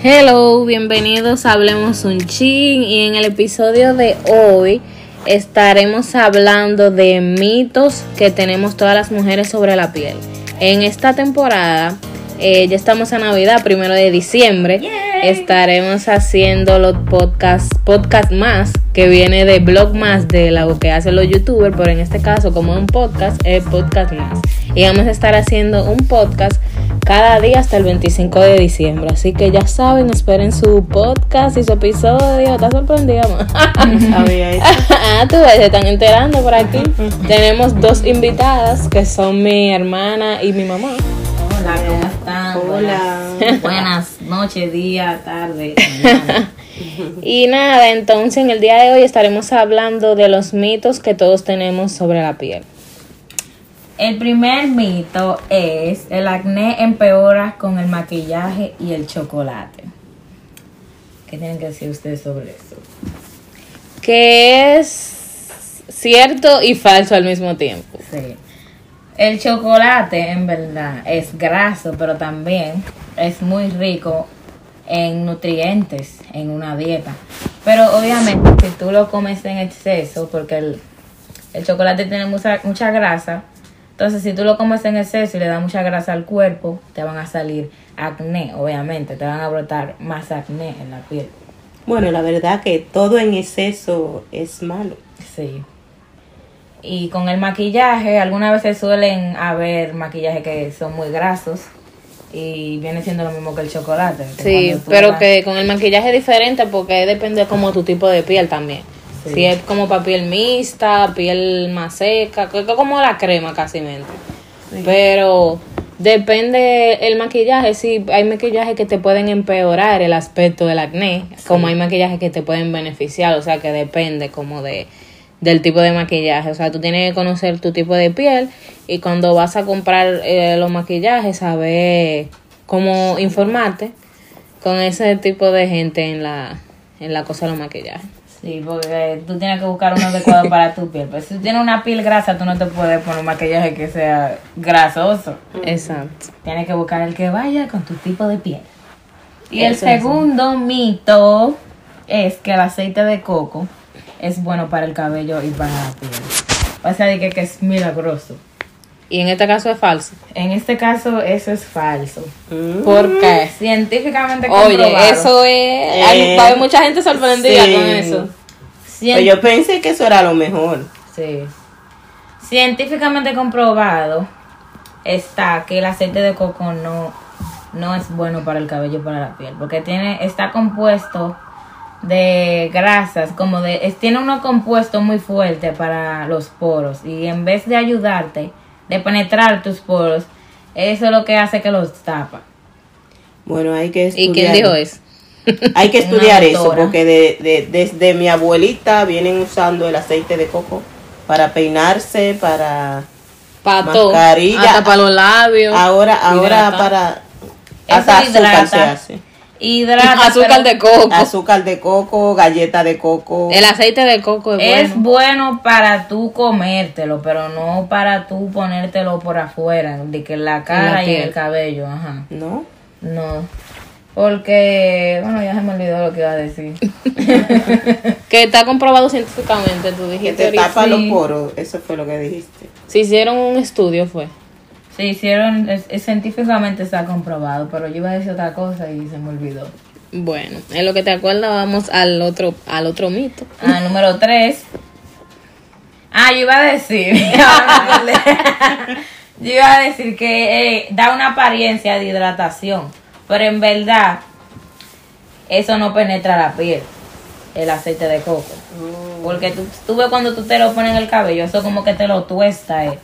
Hello, bienvenidos a Hablemos un Chin y en el episodio de hoy estaremos hablando de mitos que tenemos todas las mujeres sobre la piel. En esta temporada, eh, ya estamos a Navidad, primero de diciembre, estaremos haciendo los podcasts, podcast más, que viene de blog más de lo que hacen los youtubers, pero en este caso como un podcast, es podcast más. Y vamos a estar haciendo un podcast cada día hasta el 25 de diciembre. Así que ya saben, esperen su podcast y su episodio. ¿Estás sorprendida, Sabía eso. ah, tú ves, se están enterando por aquí. Tenemos dos invitadas que son mi hermana y mi mamá. Hola, ¿cómo están? Hola. Buenas, buenas noches, día, tarde. mañana. Y nada, entonces en el día de hoy estaremos hablando de los mitos que todos tenemos sobre la piel. El primer mito es el acné empeora con el maquillaje y el chocolate. ¿Qué tienen que decir ustedes sobre eso? Que es cierto y falso al mismo tiempo. Sí. El chocolate en verdad es graso, pero también es muy rico en nutrientes en una dieta. Pero obviamente si tú lo comes en exceso, porque el, el chocolate tiene mucha, mucha grasa, entonces si tú lo comes en exceso y le das mucha grasa al cuerpo, te van a salir acné, obviamente, te van a brotar más acné en la piel. Bueno, la verdad que todo en exceso es malo. Sí. Y con el maquillaje, algunas veces suelen haber maquillajes que son muy grasos y viene siendo lo mismo que el chocolate. que Sí, pero que con el maquillaje es diferente porque depende como tu tipo de piel también. Sí. Si es como para piel mixta, piel más seca, como la crema casi mente. Pero depende el maquillaje, sí, hay maquillajes que te pueden empeorar el aspecto del acné, como hay maquillajes que te pueden beneficiar, o sea que depende como de del tipo de maquillaje, o sea, tú tienes que conocer tu tipo de piel y cuando vas a comprar eh, los maquillajes, saber cómo informarte con ese tipo de gente en la en la cosa de los maquillajes. Sí, porque tú tienes que buscar uno adecuado para tu piel. Pero si tú tienes una piel grasa, tú no te puedes poner un maquillaje que sea grasoso. Exacto. Tienes que buscar el que vaya con tu tipo de piel. Y Eso el es. segundo mito es que el aceite de coco es bueno para el cabello y para la piel. O sea, de que, que es milagroso. Y en este caso es falso. En este caso, eso es falso. Mm. ¿Por qué? Científicamente comprobado. Oye, eso es. hay- Eh, haber mucha gente sorprendida sí. con eso. Cien- Pues yo pensé que eso era lo mejor. Sí. Científicamente comprobado está que el aceite de coco no, no es bueno para el cabello y para la piel, porque tiene está compuesto de grasas, como de es- tiene unos compuestos muy fuertes para los poros y en vez de ayudarte, de penetrar tus poros, eso es lo que hace que los tapa. Bueno, hay que estudiar. ¿Y quién dijo eso? Hay que estudiar eso porque de, de- desde mi abuelita vienen usando el aceite de coco para peinarse, para Para todo. Mascarilla. Hasta para los labios. ahora ahora Hidrata. para Eso hasta azúcar se hace. Hidrata, Azúcar pero de coco. Azúcar de coco, galleta de coco. El aceite de coco es, Es bueno. bueno para tú comértelo, pero no para tú ponértelo por afuera, de que en la cara y en el cabello, ajá. ¿No? No. Porque, bueno, ya se me olvidó lo que iba a decir. Que está comprobado científicamente, tú Que dijiste. te ahorita. tapa sí. los poros, eso fue lo que dijiste. Se hicieron un estudio, fue. Se hicieron, es- es- científicamente está comprobado, pero yo iba a decir otra cosa y se me olvidó. Bueno, en lo que te acuerdas, vamos al otro, al otro mito. Ah, número tres. Ah, yo iba a decir. yo iba a decir que eh, da una apariencia de hidratación. Pero en verdad, eso no penetra la piel. El aceite de coco. Porque tú, tú ves cuando tú te lo pones en el cabello, eso como que te lo tuesta eh,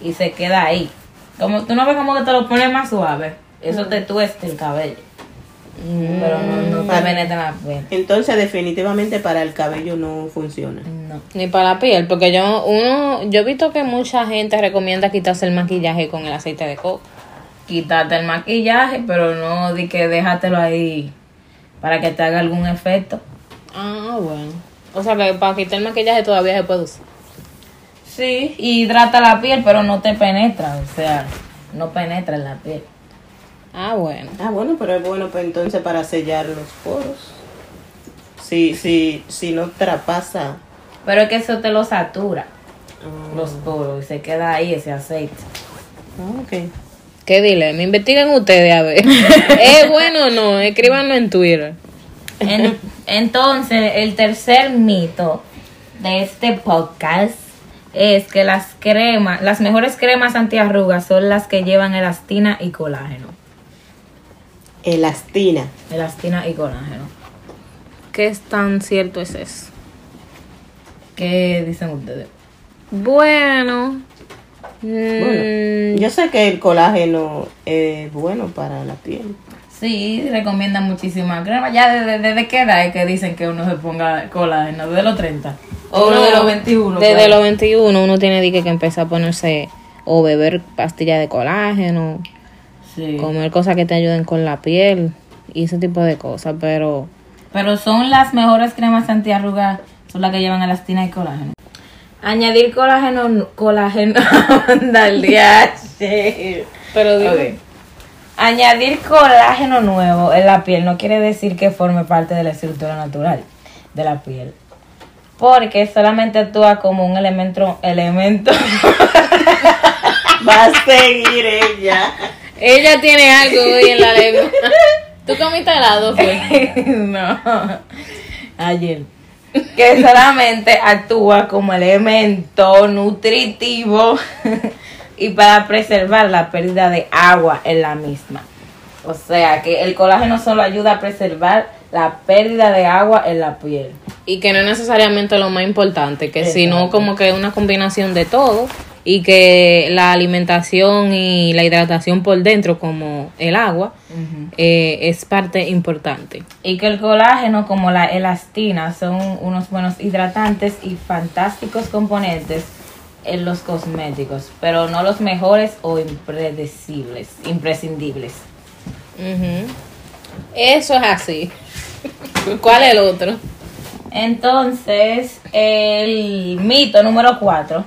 y se queda ahí. Como tú no ves como que te lo pones más suave. Eso te tuesta el cabello. Pero no, no te Vale. penetra la piel. Entonces definitivamente para el cabello no funciona. No. Ni para la piel, porque yo uno, yo he visto que mucha gente recomienda quitarse el maquillaje con el aceite de coco. quitarte el maquillaje, pero no di que déjatelo ahí para que te haga algún efecto. Ah, bueno. O sea que para quitar el maquillaje todavía se puede usar. Sí, hidrata la piel, pero no te penetra, o sea, no penetra en la piel. Ah, bueno. Ah, bueno, pero es bueno pues, entonces para sellar los poros. Si, si, si no traspasa. Pero es que eso te lo satura, ah, los poros, y se queda ahí ese aceite. ah, ok. ¿Qué dilema? Investiguen ustedes a ver. ¿Es bueno o no? Escríbanlo en Twitter. En- entonces, el tercer mito de este podcast es que las cremas, las mejores cremas antiarrugas son las que llevan elastina y colágeno. Elastina. Elastina y colágeno. ¿Qué es tan cierto es eso? ¿Qué dicen ustedes? Bueno. Bueno, mm, yo sé que el colágeno es bueno para la piel. Sí, recomiendan muchísimas cremas. Ya desde, desde qué edad es que dicen que uno se ponga colágeno, de los 30. O uno- de los 21. Desde claro. los 21 uno tiene que, que empezar a ponerse o beber pastillas de colágeno, Sí. comer cosas que te ayuden con la piel y ese tipo de cosas, pero Pero son las mejores cremas antiarrugas, son las que llevan elastina y colágeno. Añadir colágeno, colágeno, pero digo. Añadir colágeno nuevo en la piel no quiere decir que forme parte de la estructura natural de la piel. Porque solamente actúa como un elemento, elemento Va a seguir ella. ella tiene algo hoy en la lengua. ¿Tú comiste helado fue? no. Ayer. Que solamente actúa como elemento nutritivo y para preservar la pérdida de agua en la misma. O sea que el colágeno solo ayuda a preservar la pérdida de agua en la piel. Y que no es necesariamente lo más importante, que sino como que una combinación de todo y que la alimentación y la hidratación por dentro, como el agua, eh, es parte importante. Y que el colágeno como la elastina son unos buenos hidratantes y fantásticos componentes en los cosméticos, pero no los mejores o impredecibles, imprescindibles. Eso es así. ¿Cuál es el otro? Entonces, el mito número 4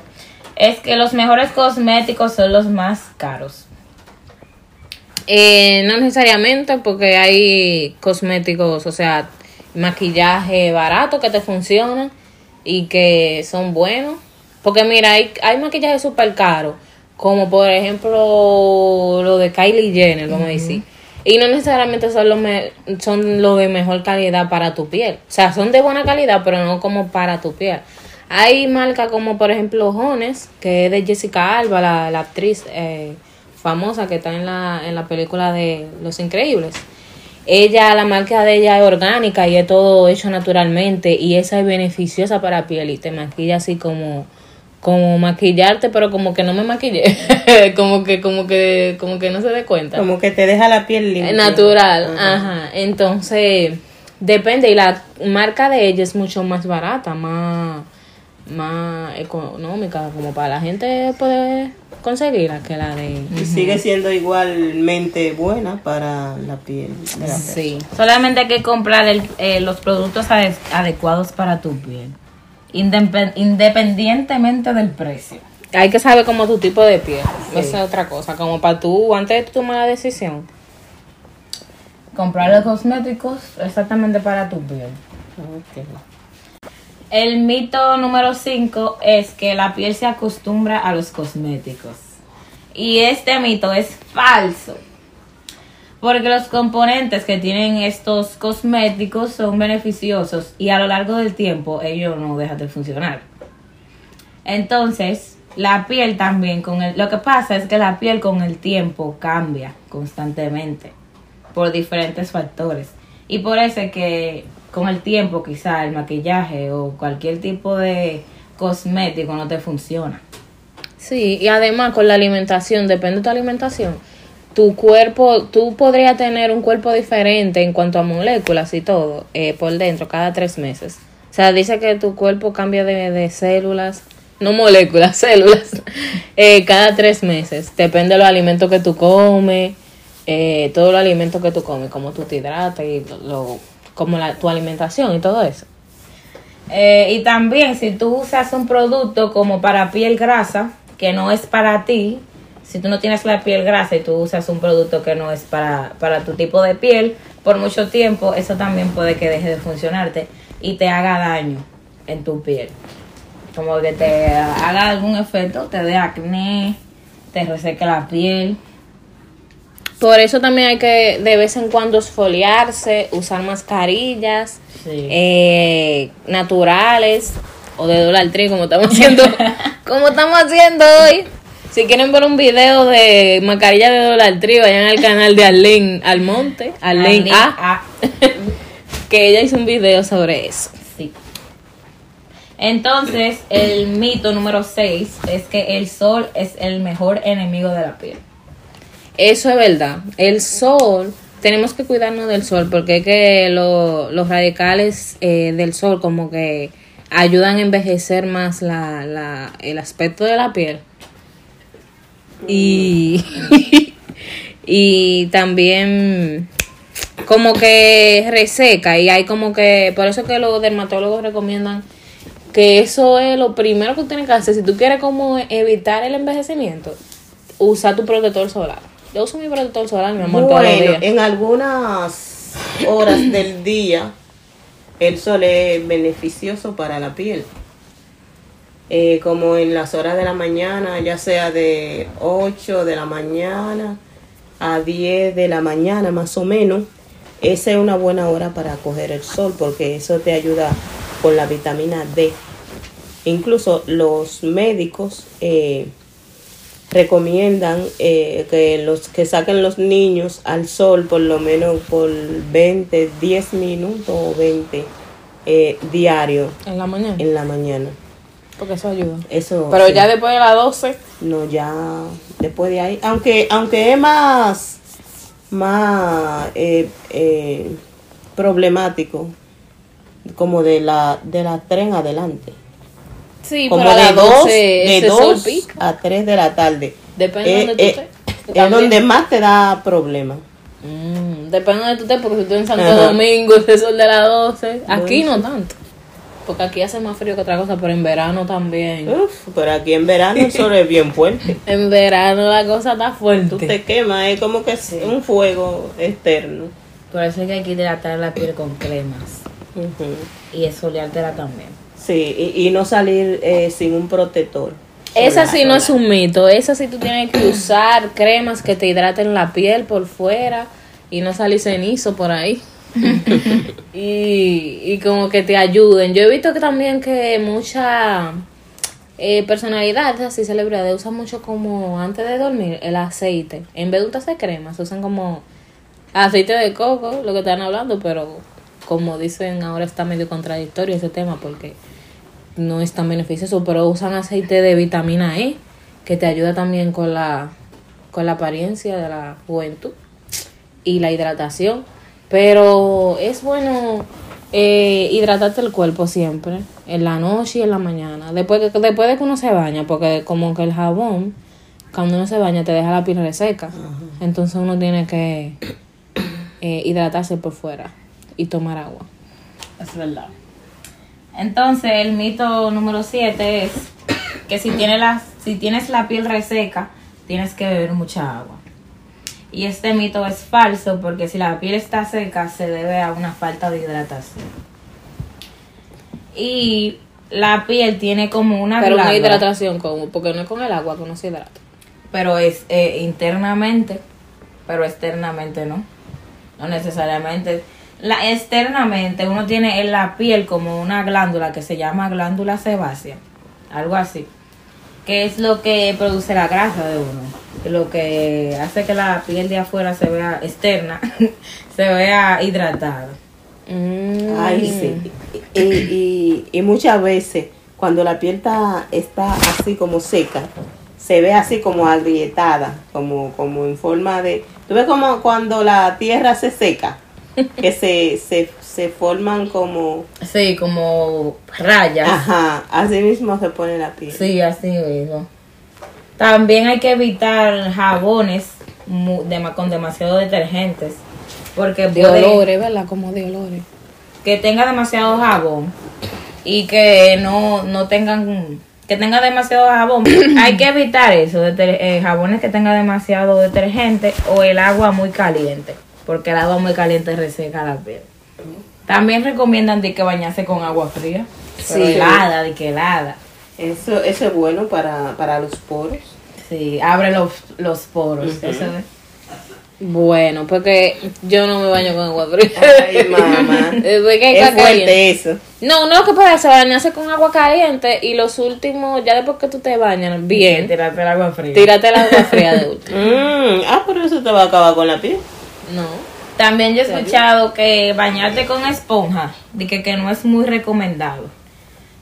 es que los mejores cosméticos son los más caros. Eh, no necesariamente porque hay cosméticos, o sea, maquillaje barato que te funcionan y que son buenos. Porque mira, hay, hay maquillaje súper caro, como por ejemplo lo de Kylie Jenner, vamos a decir. Y no necesariamente son los me- son lo de mejor calidad para tu piel. O sea, son de buena calidad, pero no como para tu piel. Hay marcas como por ejemplo Jones, que es de Jessica Alba, la, la actriz eh, famosa que está en la, en la película de Los Increíbles. Ella, la marca de ella es orgánica y es todo hecho naturalmente y esa es beneficiosa para la piel y te maquilla así como como maquillarte, pero como que no me maquillé, como que como que como que no se dé cuenta. Como que te deja la piel limpia. Natural, ajá. Entonces, depende. Y la marca de ella es mucho más barata, más, más económica, como para la gente poder conseguirla que la de. Y sigue siendo igualmente buena para la piel. de la Sí. Solamente hay que comprar el- eh, los productos ade- adecuados para tu piel, independientemente del precio. Hay que saber como tu tipo de piel. Esa es otra cosa. Como para tú, antes de tomar la decisión. Comprar los cosméticos exactamente para tu piel. El mito número 5 es que la piel se persona a los cosméticos. Y este mito es falso. Porque los componentes que tienen estos cosméticos son beneficiosos y a lo largo del tiempo ellos no dejan de funcionar. Entonces, la piel también con el lo que pasa es que la piel con el tiempo cambia constantemente por diferentes factores. Y por eso es que con el tiempo quizá el maquillaje o cualquier tipo de cosmético no te funciona. Sí, y además con la alimentación, depende de tu alimentación. Tu cuerpo, tú podrías tener un cuerpo diferente en cuanto a moléculas y todo eh, por dentro cada tres meses. O sea, dice que tu cuerpo cambia de, de células, no moléculas, células, eh, cada tres meses. Depende de los alimentos que tú comes, eh, todos los alimentos que tú comes, cómo tú te hidratas y lo- como la, tu alimentación y todo eso. Eh, y también si tú usas un producto como para piel grasa, que no es para ti, si tú no tienes la piel grasa y tú usas un producto que no es para, para tu tipo de piel por mucho tiempo, eso también puede que deje de funcionarte y te haga daño en tu piel. Como que te haga algún efecto, te dé acné, te reseque la piel. Por eso también hay que de vez en cuando esfoliarse, usar mascarillas Sí. eh, naturales o de Dollar Tree como estamos haciendo, como estamos haciendo hoy. Si quieren ver un video de mascarilla de Dollar Tree, vayan al canal de Arlene Almonte, Arlene A, que ella hizo un video sobre eso. sí. Entonces, el mito número 6 es que el sol es el mejor enemigo de la piel. Eso es verdad. El sol, tenemos que cuidarnos del sol porque es que lo- los radicales eh, del sol como que ayudan a envejecer más la, la, el aspecto de la piel. Y, y también como que reseca y hay como que, por eso que los dermatólogos recomiendan que eso es lo primero que tienes que hacer. Si tú quieres como evitar el envejecimiento, usa tu protector solar. Yo uso mi protector solar, mi amor, todos los Bueno, días. en algunas horas del día el sol es beneficioso para la piel. Eh, como en las horas de la mañana, ya sea de 8 de la mañana a 10 de la mañana más o menos, esa es una buena hora para coger el sol porque eso te ayuda con la vitamina D. Incluso los médicos eh, recomiendan eh, que los que saquen los niños al sol por lo menos por 20, 10 minutos o 20 eh, diario En la mañana. en la mañana. Porque eso ayuda. Eso Pero sí. ya después de las 12, no ya después de ahí, aunque aunque es más más eh, eh, problemático como de la de la 3 en adelante. sí, como pero a de las 2 12 de ese sol dos pica. a 3 de la tarde. Depende de Eh, donde eh, tú estés. es donde más te da problema. Mm, depende de donde tú estés, porque si tú en Santo Ajá. Domingo, ese sol de las 12. Aquí Bueno. no tanto. Porque aquí hace más frío que otra cosa, pero en verano también. Uf, pero aquí en verano el sol es bien fuerte. En verano la cosa está fuerte. Tú te quemas, es como que es un fuego externo. Por eso es que hay que hidratar la piel con cremas Ujú. y esfoliártela también. Sí, y, y no salir eh, sin un protector. Esa solar, sí no es un mito. Esa sí tú tienes que usar cremas que te hidraten la piel por fuera y no salir cenizo por ahí. y, y como que te ayuden. Yo he visto que también que mucha eh, personalidades, así celebridades, usan mucho como antes de dormir el aceite. En vez de usarse cremas, usan como aceite de coco, lo que están hablando, pero como dicen ahora está medio contradictorio ese tema porque no es tan beneficioso, pero usan aceite de vitamina E que te ayuda también con la con la apariencia de la juventud y la hidratación. Pero es bueno eh, hidratarte el cuerpo siempre, en la noche y en la mañana. Después, que- después de que uno se baña, porque como que el jabón, cuando uno se baña, te deja la piel reseca. Entonces uno tiene que eh, hidratarse por fuera y tomar agua. Es verdad. Entonces, el mito número 7 es que si tienes, la, si tienes la piel reseca, tienes que beber mucha agua. Y este mito es falso porque si la piel está seca se debe a una falta de hidratación. Y la piel tiene como una Pero una hidratación, como, porque no es con el agua que uno se hidrata. pero es eh, internamente, pero externamente no. No necesariamente. La, externamente uno tiene en la piel como una glándula que se llama glándula sebácea, algo así, que es lo que produce la grasa de uno, lo que hace que la piel de afuera se vea externa, se vea hidratada. Mm. Ay, sí. Y, y- y muchas veces cuando la piel está, está así como seca, se ve así como agrietada, como, como en forma de... ¿Tú ves como cuando la tierra se seca? Que se, se, se forman como... Sí, como rayas. Ajá, así mismo se pone la piel. Sí, así mismo. También hay que evitar jabones con demasiado detergentes. Porque De puede olores, ¿verdad? Como de olores. que tenga demasiado jabón y que no, no tengan que tenga demasiado jabón. Hay que evitar eso, deter- eh, jabones que tengan demasiado detergente o el agua muy caliente, porque el agua muy caliente reseca la piel. También recomiendan de que bañarse con agua fría, pero Sí. helada, de que helada. Eso, eso es bueno para, para los poros. Sí, abre los, los poros. Eso es. Bueno, porque yo no me baño con agua fría. Ay, mamá. Después que hay Es fuerte eso. No, no, que pasa bañarse con agua caliente y los últimos, ya después que tú te bañas bien, Tirarte el agua fría. tírate el agua fría de último. Mm, ah, pero eso te va a acabar con la piel. No. También yo he escuchado que bañarte con esponja, de que, que no es muy recomendado.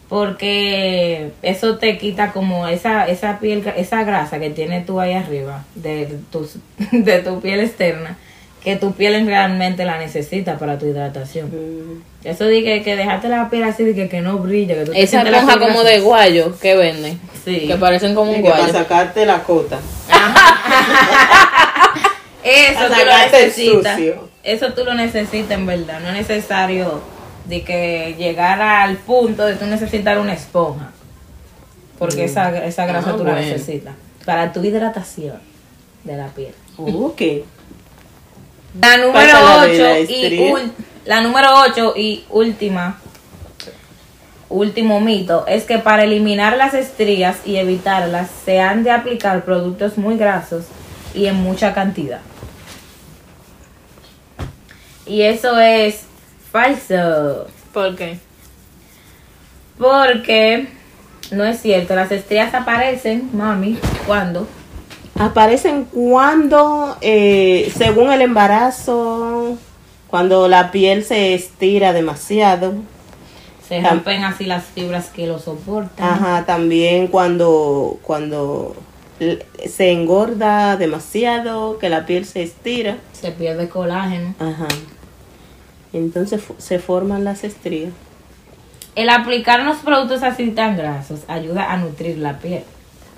Porque eso te quita como esa, esa piel, esa grasa que tienes tú ahí arriba de tu, de tu piel externa, que tu piel realmente la necesita para tu hidratación. Mm. Eso de que, que dejarte la piel así, de que, que no brilla. Que tú Esa esponja como de guayo que venden, Sí. que parecen como un que para guayo. sacarte la cota. Eso tú lo necesitas. Eso tú lo necesitas en verdad. No es necesario de que llegar al punto de tú necesitar una esponja. Porque esa, esa grasa Ah, tú la bueno. necesitas. Para tu hidratación de la piel. Ok. La número Pásala de 8 la y la número 8 y última último mito es que para eliminar las estrías y evitarlas se han de aplicar productos muy grasos y en mucha cantidad. Y eso es falso, ¿Por qué? porque no es cierto, las estrías aparecen, mami, ¿cuándo? Aparecen cuando, eh, según el embarazo, cuando la piel se estira demasiado. Se rompen así las fibras que lo soportan. Ajá, también cuando, cuando se engorda demasiado, que la piel se estira. Se pierde colágeno. Ajá. Entonces se forman las estrías. El aplicar unos productos así tan grasos ayuda a nutrir la piel.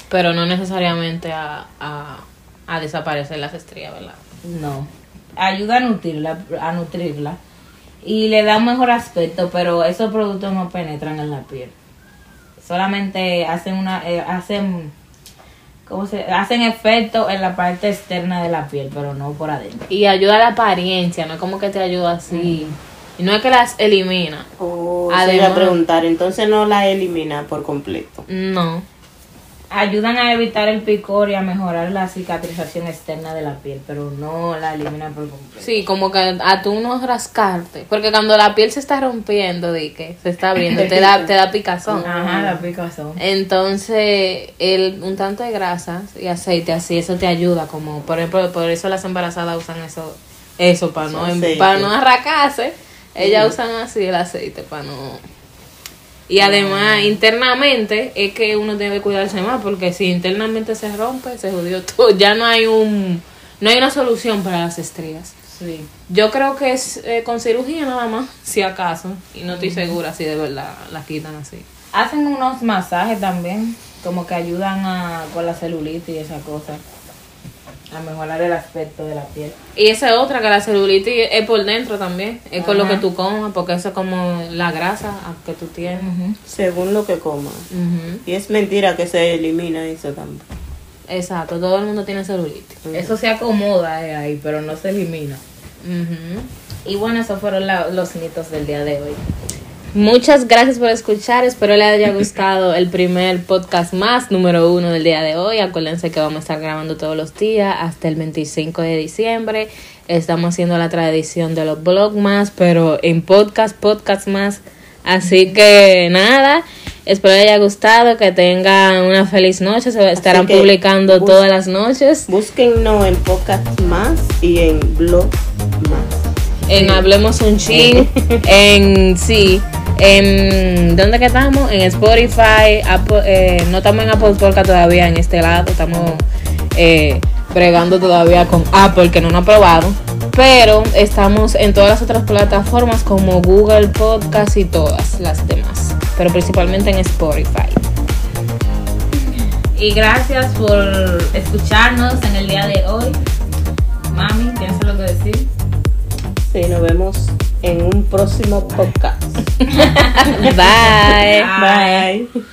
Pero no necesariamente a, a, a desaparecer las estrías, ¿verdad? No. Ayuda a nutrirla, a nutrirla. Y le da un mejor aspecto, pero esos productos no penetran en la piel. Solamente hacen una, eh, hacen, ¿cómo se? Hacen efecto en la parte externa de la piel, pero no por adentro. Y ayuda a la apariencia, no es como que te ayuda así. Y no es que las elimina. O Además- a preguntar, entonces no la elimina por completo. No. Ayudan a evitar el picor y a mejorar la cicatrización externa de la piel, pero no la eliminan por completo. Sí, como que a tú no rascarte. Porque cuando la piel se está rompiendo, di que se está abriendo, te da, te da picazón. Ajá, la picazón. Entonces, el, un tanto de grasa y aceite así, eso te ayuda. Como por ejemplo, por eso las embarazadas usan eso, eso para no, em, para no arracarse. Ellas usan así el aceite para no. Y además, internamente, es que uno tiene que cuidarse más, porque si internamente se rompe, se jodió todo. Ya no hay un, no hay una solución para las estrías. Sí. Yo creo que es eh, con cirugía nada más, si acaso, y no estoy segura si de verdad la quitan así. Hacen unos masajes también, como que ayudan a, con la celulitis y esa cosa, a mejorar el aspecto de la piel. Y esa es otra, que la celulitis es por dentro también, es con lo Ajá. que tú comas, porque eso es como la grasa que tú tienes. Según lo que coman. Ujú. Y es mentira que se elimina eso también. Exacto, todo el mundo tiene celulitis. Eso se acomoda eh, ahí, pero no se elimina. Y bueno, esos fueron la- los mitos del día de hoy. Muchas gracias por escuchar. Espero les haya gustado el primer podcast más número uno del día de hoy. Acuérdense que vamos a estar grabando todos los días hasta el 25 de diciembre. Estamos haciendo la tradición de los blog más, pero en podcast, podcast más. Así que nada, espero les haya gustado, que tengan una feliz noche. Se estarán publicando todas las noches. Búsquennos en podcast más y en blog. En Hablemos un Chin, en sí, en ¿dónde que estamos? En Spotify, Apple, eh, no estamos en Apple Podcast todavía en este lado, estamos eh, bregando todavía con Apple que no nos ha probado, pero estamos en todas las otras plataformas como Google Podcast y todas las demás, pero principalmente en Spotify. Y gracias por escucharnos en el día de hoy. Mami, ¿tienes algo que decir? Sí, nos vemos en un próximo podcast. Bye. Bye. Bye.